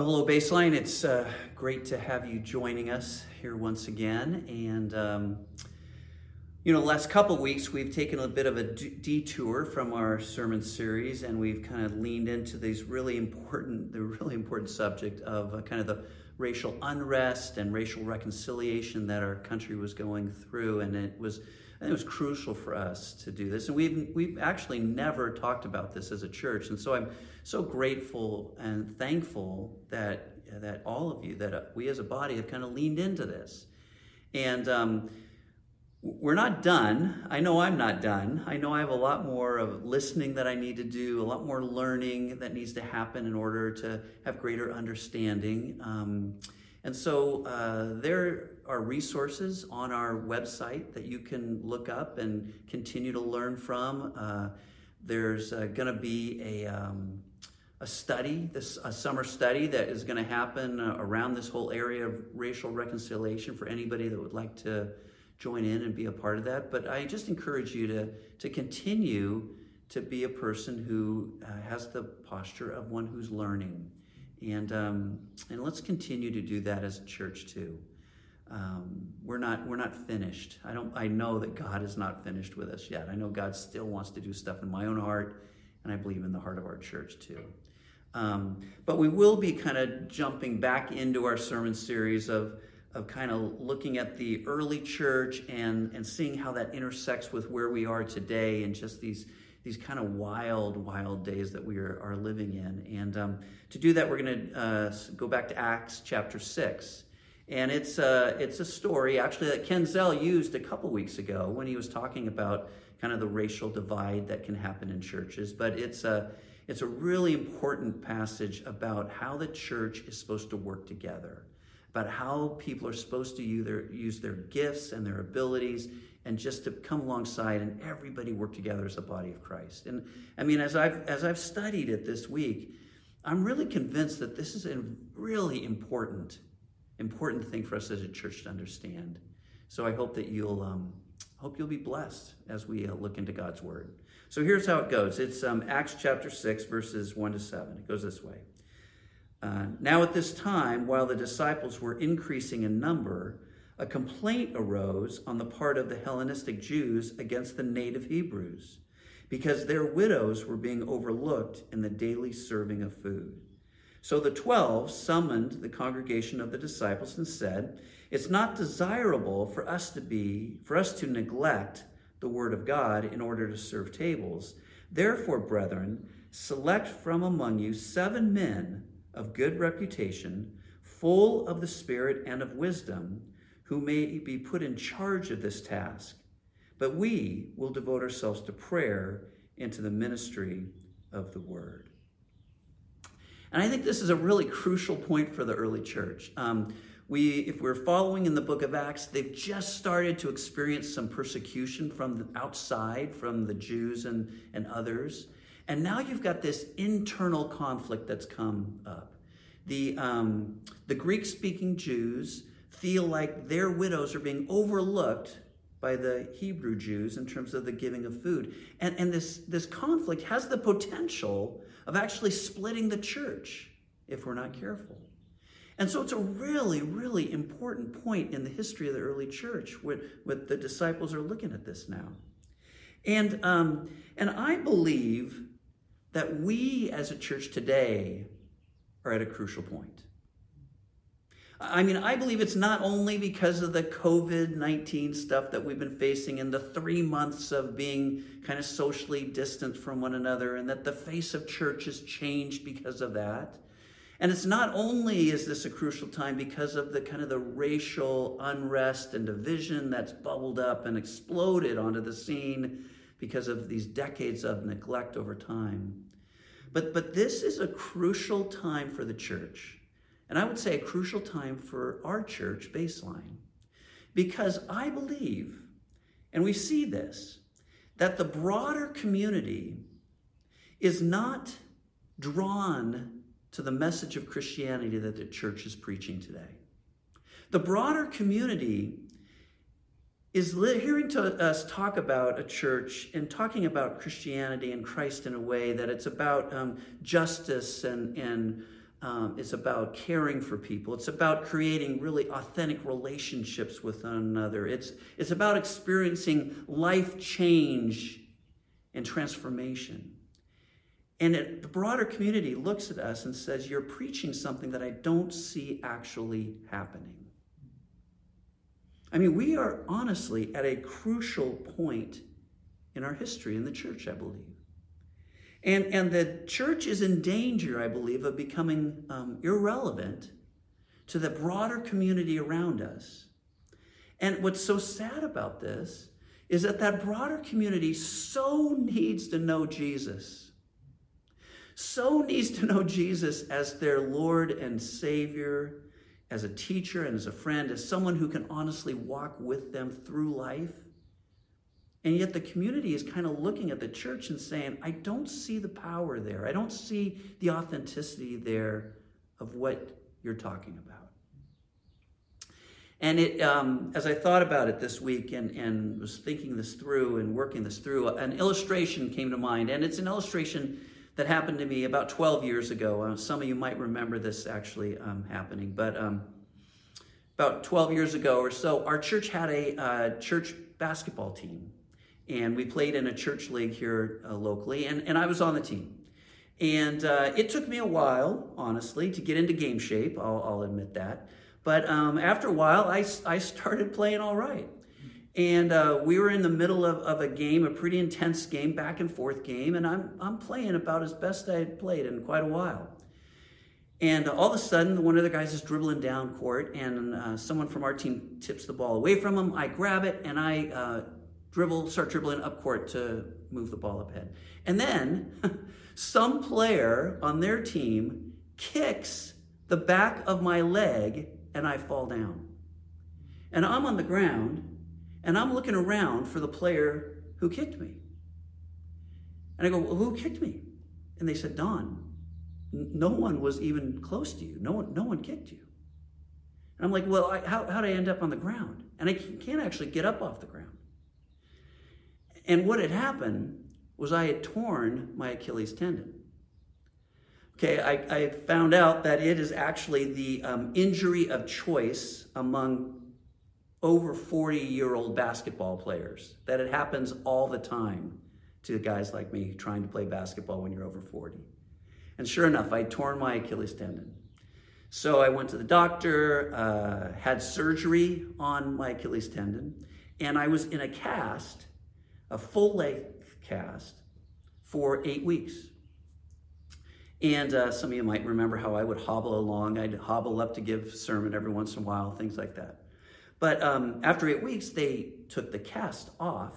Well, hello, Baseline. It's uh, great to have you joining us here once again. And, um, you know, last couple weeks we've taken a bit of a d- detour from our sermon series and we've kind of leaned into these really important, the really important subject of uh, kind of the racial unrest and racial reconciliation that our country was going through. And it was, think it was crucial for us to do this. And we've, we've actually never talked about this as a church. And so I'm so grateful and thankful that, that all of you, that we as a body have kind of leaned into this. And um, we're not done. I know I'm not done. I know I have a lot more of listening that I need to do, a lot more learning that needs to happen in order to have greater understanding. Um, and so uh, there are resources on our website that you can look up and continue to learn from. Uh, there's uh, going to be a um, a study, this a summer study that is going to happen around this whole area of racial reconciliation for anybody that would like to join in and be a part of that. But I just encourage you to, to continue to be a person who uh, has the posture of one who's learning. And, um, and let's continue to do that as a church too. Um, we're not we're not finished. I don't I know that God is not finished with us yet. I know God still wants to do stuff in my own heart, and I believe in the heart of our church too. Um, but we will be kind of jumping back into our sermon series of of kind of looking at the early church and, and seeing how that intersects with where we are today and just these, these kind of wild, wild days that we are, are living in. And um, to do that, we're going to uh, go back to Acts chapter 6. And it's, uh, it's a story actually that Ken Zell used a couple weeks ago when he was talking about kind of the racial divide that can happen in churches. But it's a, it's a really important passage about how the church is supposed to work together about how people are supposed to use their, use their gifts and their abilities and just to come alongside and everybody work together as a body of Christ. And I mean, as I've, as I've studied it this week, I'm really convinced that this is a really important, important thing for us as a church to understand. So I hope that you'll, um, hope you'll be blessed as we uh, look into God's word. So here's how it goes. It's um, Acts chapter 6, verses 1 to 7. It goes this way. Uh, now, at this time, while the disciples were increasing in number, a complaint arose on the part of the Hellenistic Jews against the native Hebrews, because their widows were being overlooked in the daily serving of food. So the twelve summoned the congregation of the disciples and said, It's not desirable for us to be, for us to neglect the word of God in order to serve tables. Therefore, brethren, select from among you seven men of good reputation, full of the Spirit and of wisdom, who may be put in charge of this task. But we will devote ourselves to prayer and to the ministry of the word. And I think this is a really crucial point for the early church. Um, we, if we're following in the book of Acts, they've just started to experience some persecution from the outside, from the Jews and, and others. And now you've got this internal conflict that's come up. The, um, the Greek speaking Jews feel like their widows are being overlooked by the Hebrew Jews in terms of the giving of food. And, and this, this conflict has the potential of actually splitting the church if we're not careful. And so it's a really, really important point in the history of the early church with, with the disciples are looking at this now. And, um, and I believe that we as a church today are at a crucial point. I mean, I believe it's not only because of the COVID 19 stuff that we've been facing in the three months of being kind of socially distant from one another, and that the face of church has changed because of that. And it's not only is this a crucial time because of the kind of the racial unrest and division that's bubbled up and exploded onto the scene because of these decades of neglect over time. But, but this is a crucial time for the church. And I would say a crucial time for our church baseline. Because I believe, and we see this, that the broader community is not drawn to the message of Christianity that the church is preaching today. The broader community is hearing to us talk about a church and talking about Christianity and Christ in a way that it's about um, justice and, and um, it's about caring for people. It's about creating really authentic relationships with one another. It's, it's about experiencing life change and transformation. And it, the broader community looks at us and says, You're preaching something that I don't see actually happening. I mean, we are honestly at a crucial point in our history in the church, I believe. And, and the church is in danger, I believe, of becoming um, irrelevant to the broader community around us. And what's so sad about this is that that broader community so needs to know Jesus, so needs to know Jesus as their Lord and Savior, as a teacher and as a friend, as someone who can honestly walk with them through life. And yet the community is kind of looking at the church and saying, I don't see the power there. I don't see the authenticity there of what you're talking about. And it, um, as I thought about it this week and, and was thinking this through and working this through, an illustration came to mind. And it's an illustration that happened to me about 12 years ago. Uh, some of you might remember this actually um, happening. But um, about 12 years ago or so, our church had a uh, church basketball team and we played in a church league here uh, locally, and, and I was on the team. And uh, it took me a while, honestly, to get into game shape, I'll, I'll admit that. But um, after a while, I, I started playing all right. And uh, we were in the middle of, of a game, a pretty intense game, back and forth game, and I'm, I'm playing about as best I had played in quite a while. And all of a sudden, one of the guys is dribbling down court, and uh, someone from our team tips the ball away from him. I grab it, and I uh, dribble, start dribbling up court to move the ball up ahead. And then some player on their team kicks the back of my leg and I fall down. And I'm on the ground and I'm looking around for the player who kicked me. And I go, well, who kicked me? And they said, Don. No one was even close to you. No one, no one kicked you. And I'm like, well, I, how, how did I end up on the ground? And I can't actually get up off the ground. And what had happened was I had torn my Achilles tendon. Okay, I, I found out that it is actually the um, injury of choice among over 40 year old basketball players, that it happens all the time to guys like me trying to play basketball when you're over 40. And sure enough, I torn my Achilles tendon. So I went to the doctor, uh, had surgery on my Achilles tendon, and I was in a cast a full length cast for eight weeks. And uh, some of you might remember how I would hobble along. I'd hobble up to give sermon every once in a while, things like that. But um, after eight weeks, they took the cast off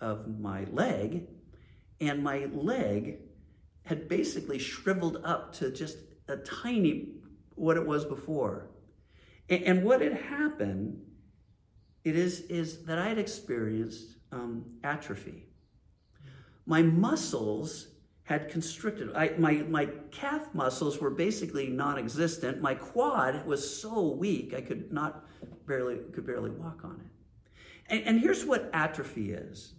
of my leg, and my leg had basically shriveled up to just a tiny what it was before. And, and what had happened it is, is that I had experienced um, atrophy. My muscles had constricted. I, my, my calf muscles were basically non-existent. My quad was so weak I could not barely could barely walk on it. And, and here's what atrophy is.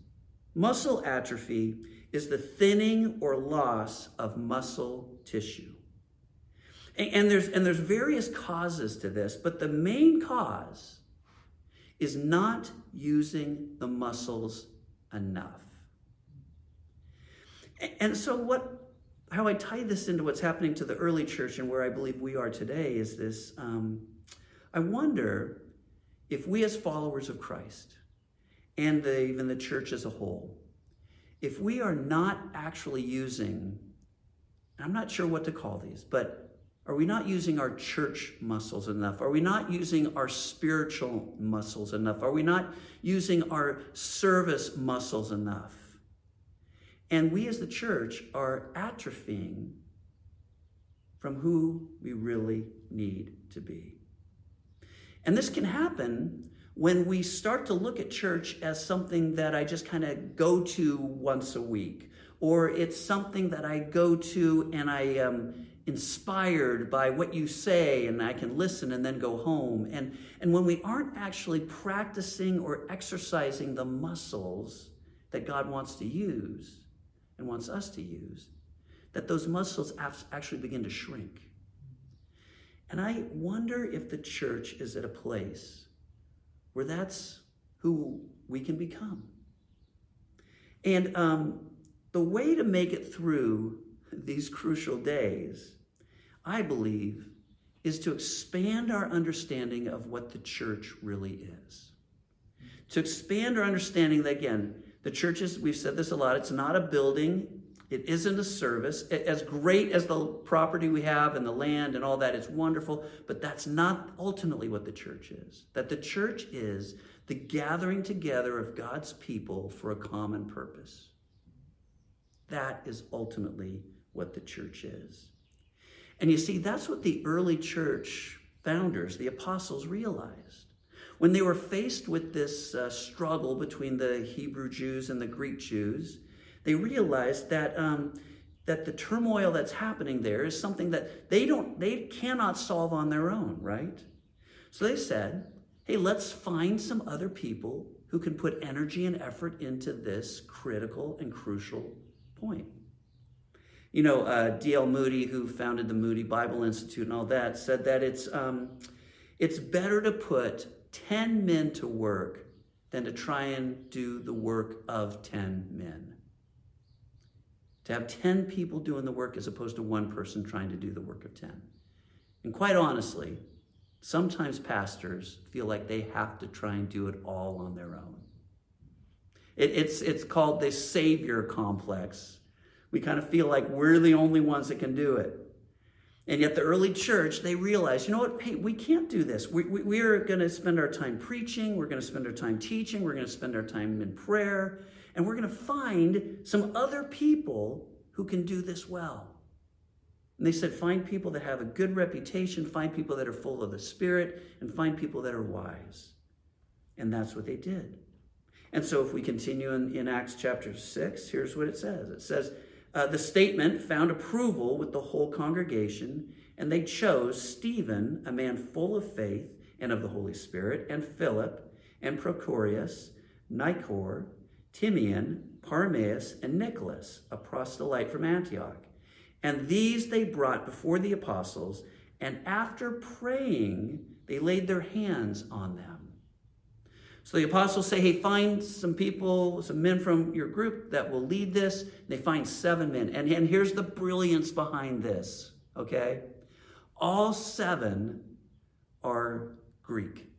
Muscle atrophy is the thinning or loss of muscle tissue. And, and, there's, and there's various causes to this, but the main cause is not using the muscles enough. And so what how I tie this into what's happening to the early church and where I believe we are today is this um, I wonder if we as followers of Christ and the, even the church as a whole, if we are not actually using, I'm not sure what to call these, but are we not using our church muscles enough? Are we not using our spiritual muscles enough? Are we not using our service muscles enough? And we as the church are atrophying from who we really need to be. And this can happen when we start to look at church as something that I just kind of go to once a week, or it's something that I go to and I am inspired by what you say and I can listen and then go home. And, and when we aren't actually practicing or exercising the muscles that God wants to use and wants us to use, that those muscles actually begin to shrink. And I wonder if the church is at a place where that's who we can become. And um, the way to make it through these crucial days, I believe, is to expand our understanding of what the church really is. To expand our understanding that, again, the church is, we've said this a lot, it's not a building, it isn't a service. As great as the property we have and the land and all that, it's wonderful, but that's not ultimately what the church is. That the church is the gathering together of God's people for a common purpose. That is ultimately what the church is. And you see, that's what the early church founders, the apostles, realized. When they were faced with this uh, struggle between the Hebrew Jews and the Greek Jews, they realized that, um, that the turmoil that's happening there is something that they, don't, they cannot solve on their own, right? So they said, hey, let's find some other people who can put energy and effort into this critical and crucial point. You know, uh, D.L. Moody, who founded the Moody Bible Institute and all that, said that it's, um, it's better to put 10 men to work than to try and do the work of 10 men. To have 10 people doing the work as opposed to one person trying to do the work of 10. And quite honestly, sometimes pastors feel like they have to try and do it all on their own. It, it's, it's called the savior complex. We kind of feel like we're the only ones that can do it. And yet, the early church, they realized, you know what? Hey, we can't do this. We, we, we are going to spend our time preaching. We're going to spend our time teaching. We're going to spend our time in prayer. And we're going to find some other people who can do this well. And they said, find people that have a good reputation, find people that are full of the Spirit, and find people that are wise. And that's what they did. And so, if we continue in, in Acts chapter 6, here's what it says it says, uh, the statement found approval with the whole congregation, and they chose Stephen, a man full of faith and of the Holy Spirit, and Philip, and Prochorus, Nicanor, Timon, Parmenas, and Nicholas, a proselyte from Antioch. And these they brought before the apostles, and after praying, they laid their hands on them. So the apostles say, hey, find some people, some men from your group that will lead this. And they find seven men. And, and here's the brilliance behind this, okay? All seven are Greek.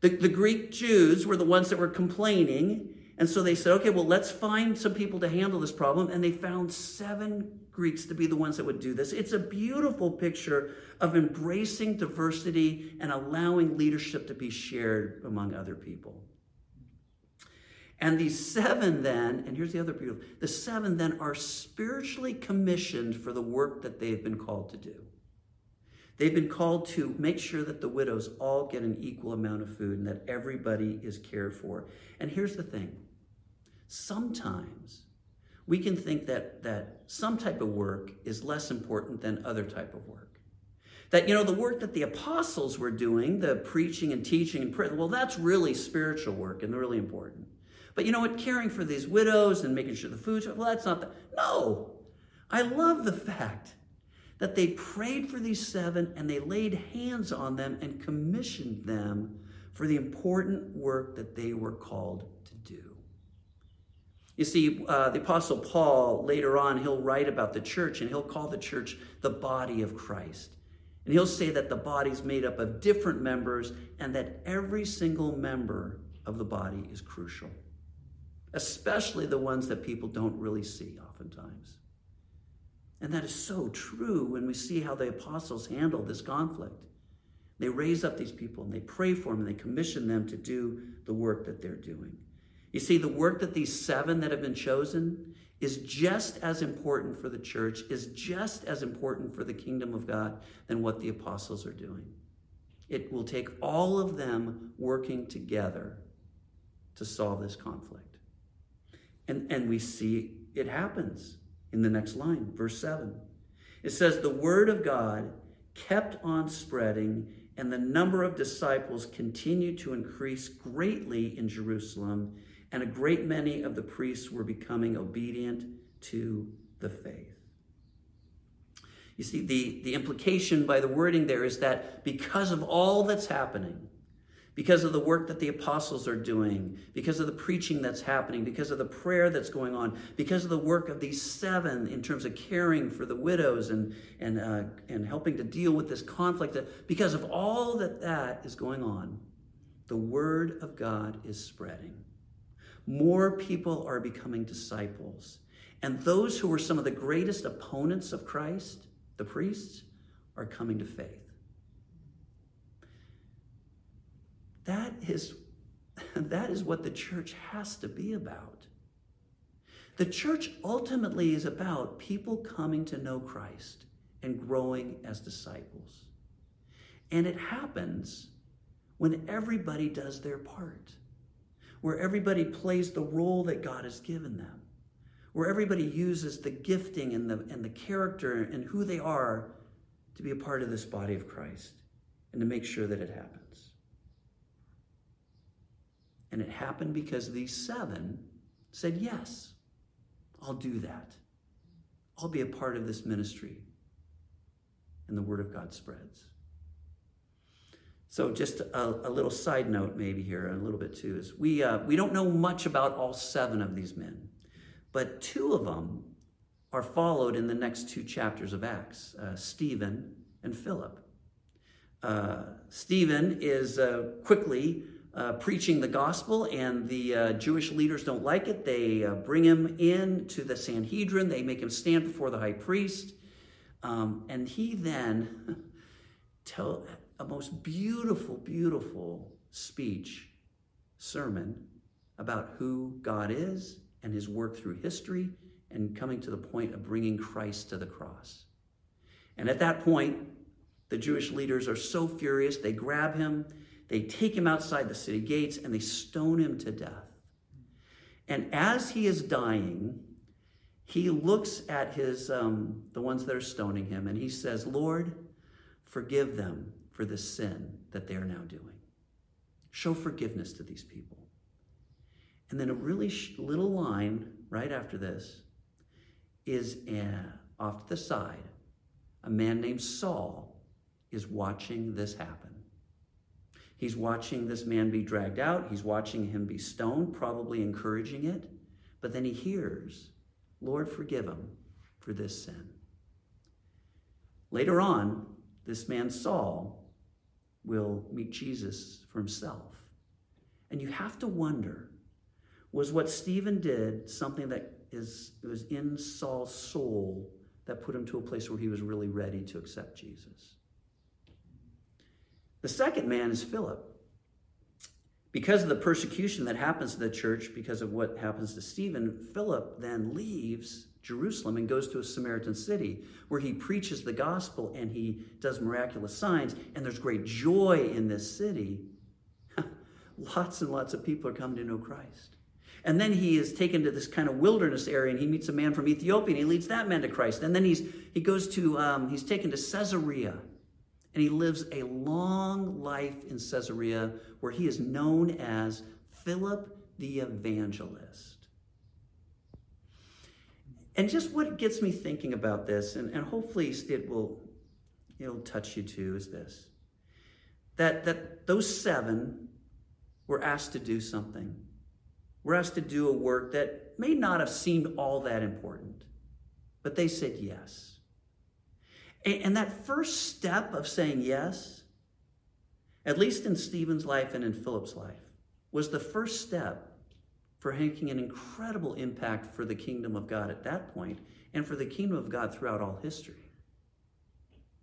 The, the Greek Jews were the ones that were complaining. And so they said, okay, well, let's find some people to handle this problem. And they found seven Greeks to be the ones that would do this. It's a beautiful picture of embracing diversity and allowing leadership to be shared among other people. And these seven then, and here's the other beautiful, the seven then are spiritually commissioned for the work that they've been called to do. They've been called to make sure that the widows all get an equal amount of food and that everybody is cared for. And here's the thing sometimes we can think that, that some type of work is less important than other type of work. That, you know, the work that the apostles were doing, the preaching and teaching and prayer, well, that's really spiritual work and really important. But you know what? Caring for these widows and making sure the food's, well, that's not that. No. I love the fact that they prayed for these seven and they laid hands on them and commissioned them for the important work that they were called to do. You see, uh, the Apostle Paul, later on, he'll write about the church and he'll call the church the body of Christ. And he'll say that the body's made up of different members and that every single member of the body is crucial, especially the ones that people don't really see oftentimes. And that is so true when we see how the apostles handle this conflict. They raise up these people and they pray for them and they commission them to do the work that they're doing. You see, the work that these seven that have been chosen is just as important for the church, is just as important for the kingdom of God than what the apostles are doing. It will take all of them working together to solve this conflict. And, and we see it happens in the next line, verse 7. It says, The word of God kept on spreading, and the number of disciples continued to increase greatly in Jerusalem and a great many of the priests were becoming obedient to the faith. You see, the, the implication by the wording there is that because of all that's happening, because of the work that the apostles are doing, because of the preaching that's happening, because of the prayer that's going on, because of the work of these seven in terms of caring for the widows and, and, uh, and helping to deal with this conflict, because of all that that is going on, the word of God is spreading. More people are becoming disciples. And those who were some of the greatest opponents of Christ, the priests, are coming to faith. That is, that is what the church has to be about. The church ultimately is about people coming to know Christ and growing as disciples. And it happens when everybody does their part, where everybody plays the role that God has given them, where everybody uses the gifting and the, and the character and who they are to be a part of this body of Christ and to make sure that it happens. And it happened because these seven said, Yes, I'll do that. I'll be a part of this ministry. And the word of God spreads. So, just a, a little side note, maybe here, a little bit too, is we, uh, we don't know much about all seven of these men, but two of them are followed in the next two chapters of Acts uh, Stephen and Philip. Uh, Stephen is uh, quickly uh, preaching the gospel, and the uh, Jewish leaders don't like it. They bring him in to the Sanhedrin. They make him stand before the high priest, um, and he then tell a most beautiful, beautiful speech, sermon about who God is and His work through history, and coming to the point of bringing Christ to the cross. And at that point, the Jewish leaders are so furious, they grab him they take him outside the city gates and they stone him to death. And as he is dying, he looks at his um, the ones that are stoning him and he says, Lord, forgive them for the sin that they are now doing. Show forgiveness to these people. And then a really sh- little line right after this is uh, off to the side. A man named Saul is watching this happen. He's watching this man be dragged out. He's watching him be stoned, probably encouraging it. But then he hears, Lord, forgive him for this sin. Later on, this man Saul will meet Jesus for himself. And you have to wonder was what Stephen did something that is was in Saul's soul that put him to a place where he was really ready to accept Jesus? The second man is Philip. Because of the persecution that happens to the church, because of what happens to Stephen, Philip then leaves Jerusalem and goes to a Samaritan city where he preaches the gospel and he does miraculous signs, and there's great joy in this city. lots and lots of people are coming to know Christ. And then he is taken to this kind of wilderness area and he meets a man from Ethiopia and he leads that man to Christ. And then he's, he goes to, um, he's taken to Caesarea and he lives a long life in Caesarea where he is known as Philip the Evangelist. And just what gets me thinking about this, and, and hopefully it will it'll touch you too, is this. That, that those seven were asked to do something. Were asked to do a work that may not have seemed all that important, but they said yes. And that first step of saying yes, at least in Stephen's life and in Philip's life, was the first step for making an incredible impact for the kingdom of God at that point and for the kingdom of God throughout all history.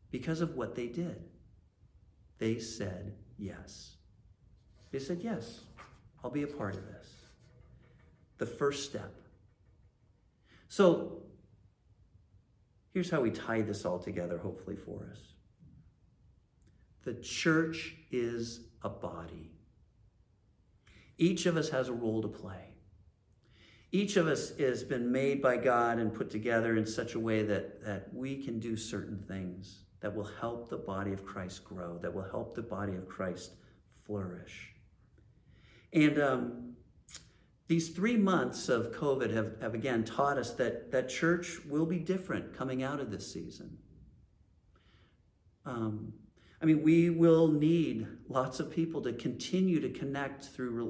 Because of what they did. They said yes. They said, Yes, I'll be a part of this. The first step. So Here's how we tie this all together, hopefully, for us the church is a body. Each of us has a role to play. Each of us has been made by God and put together in such a way that, that we can do certain things that will help the body of Christ grow, that will help the body of Christ flourish. And um, these three months of COVID have, have again taught us that, that church will be different coming out of this season. Um, I mean, we will need lots of people to continue to connect through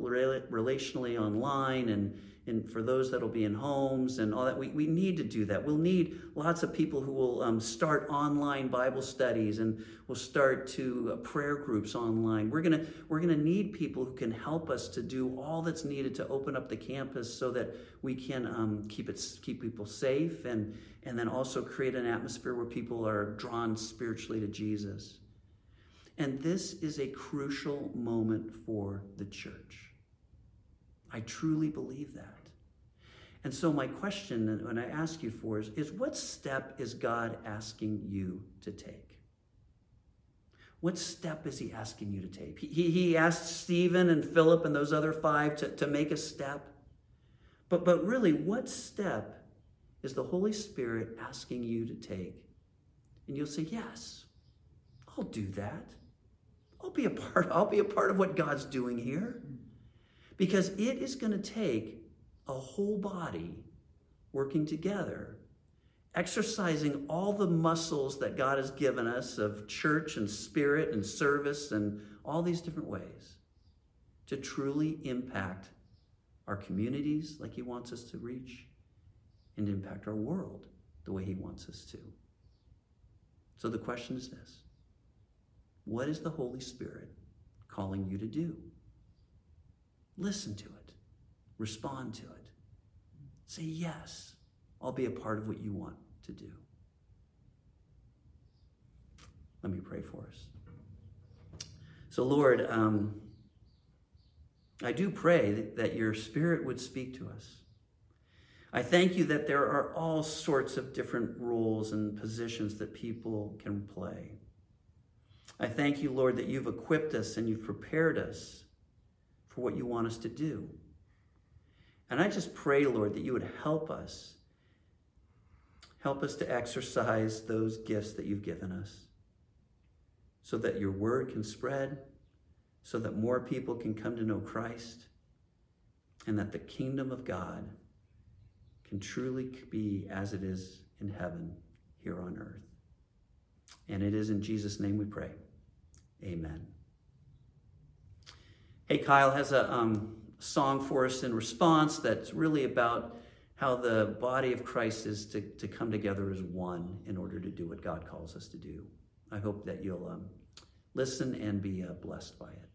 relationally online and and for those that'll be in homes and all that, we, we need to do that. We'll need lots of people who will um, start online Bible studies and will start to uh, prayer groups online. We're gonna we're gonna need people who can help us to do all that's needed to open up the campus so that we can um, keep it keep people safe and and then also create an atmosphere where people are drawn spiritually to Jesus. And this is a crucial moment for the church. I truly believe that. And so, my question, when I ask you for, is, is what step is God asking you to take? What step is he asking you to take? He, he asked Stephen and Philip and those other five to, to make a step. But, but really, what step is the Holy Spirit asking you to take? And you'll say, Yes, I'll do that. I'll be a part, I'll be a part of what God's doing here. Because it is going to take a whole body working together, exercising all the muscles that God has given us of church and spirit and service and all these different ways to truly impact our communities like He wants us to reach and impact our world the way He wants us to. So the question is this What is the Holy Spirit calling you to do? Listen to it, respond to it. Say, Yes, I'll be a part of what you want to do. Let me pray for us. So, Lord, um, I do pray that, that your Spirit would speak to us. I thank you that there are all sorts of different roles and positions that people can play. I thank you, Lord, that you've equipped us and you've prepared us for what you want us to do. And I just pray, Lord, that you would help us. Help us to exercise those gifts that you've given us so that your word can spread, so that more people can come to know Christ, and that the kingdom of God can truly be as it is in heaven here on earth. And it is in Jesus' name we pray. Amen. Hey, Kyle has a um, song for us in response that's really about how the body of Christ is to, to come together as one in order to do what God calls us to do. I hope that you'll um, listen and be uh, blessed by it.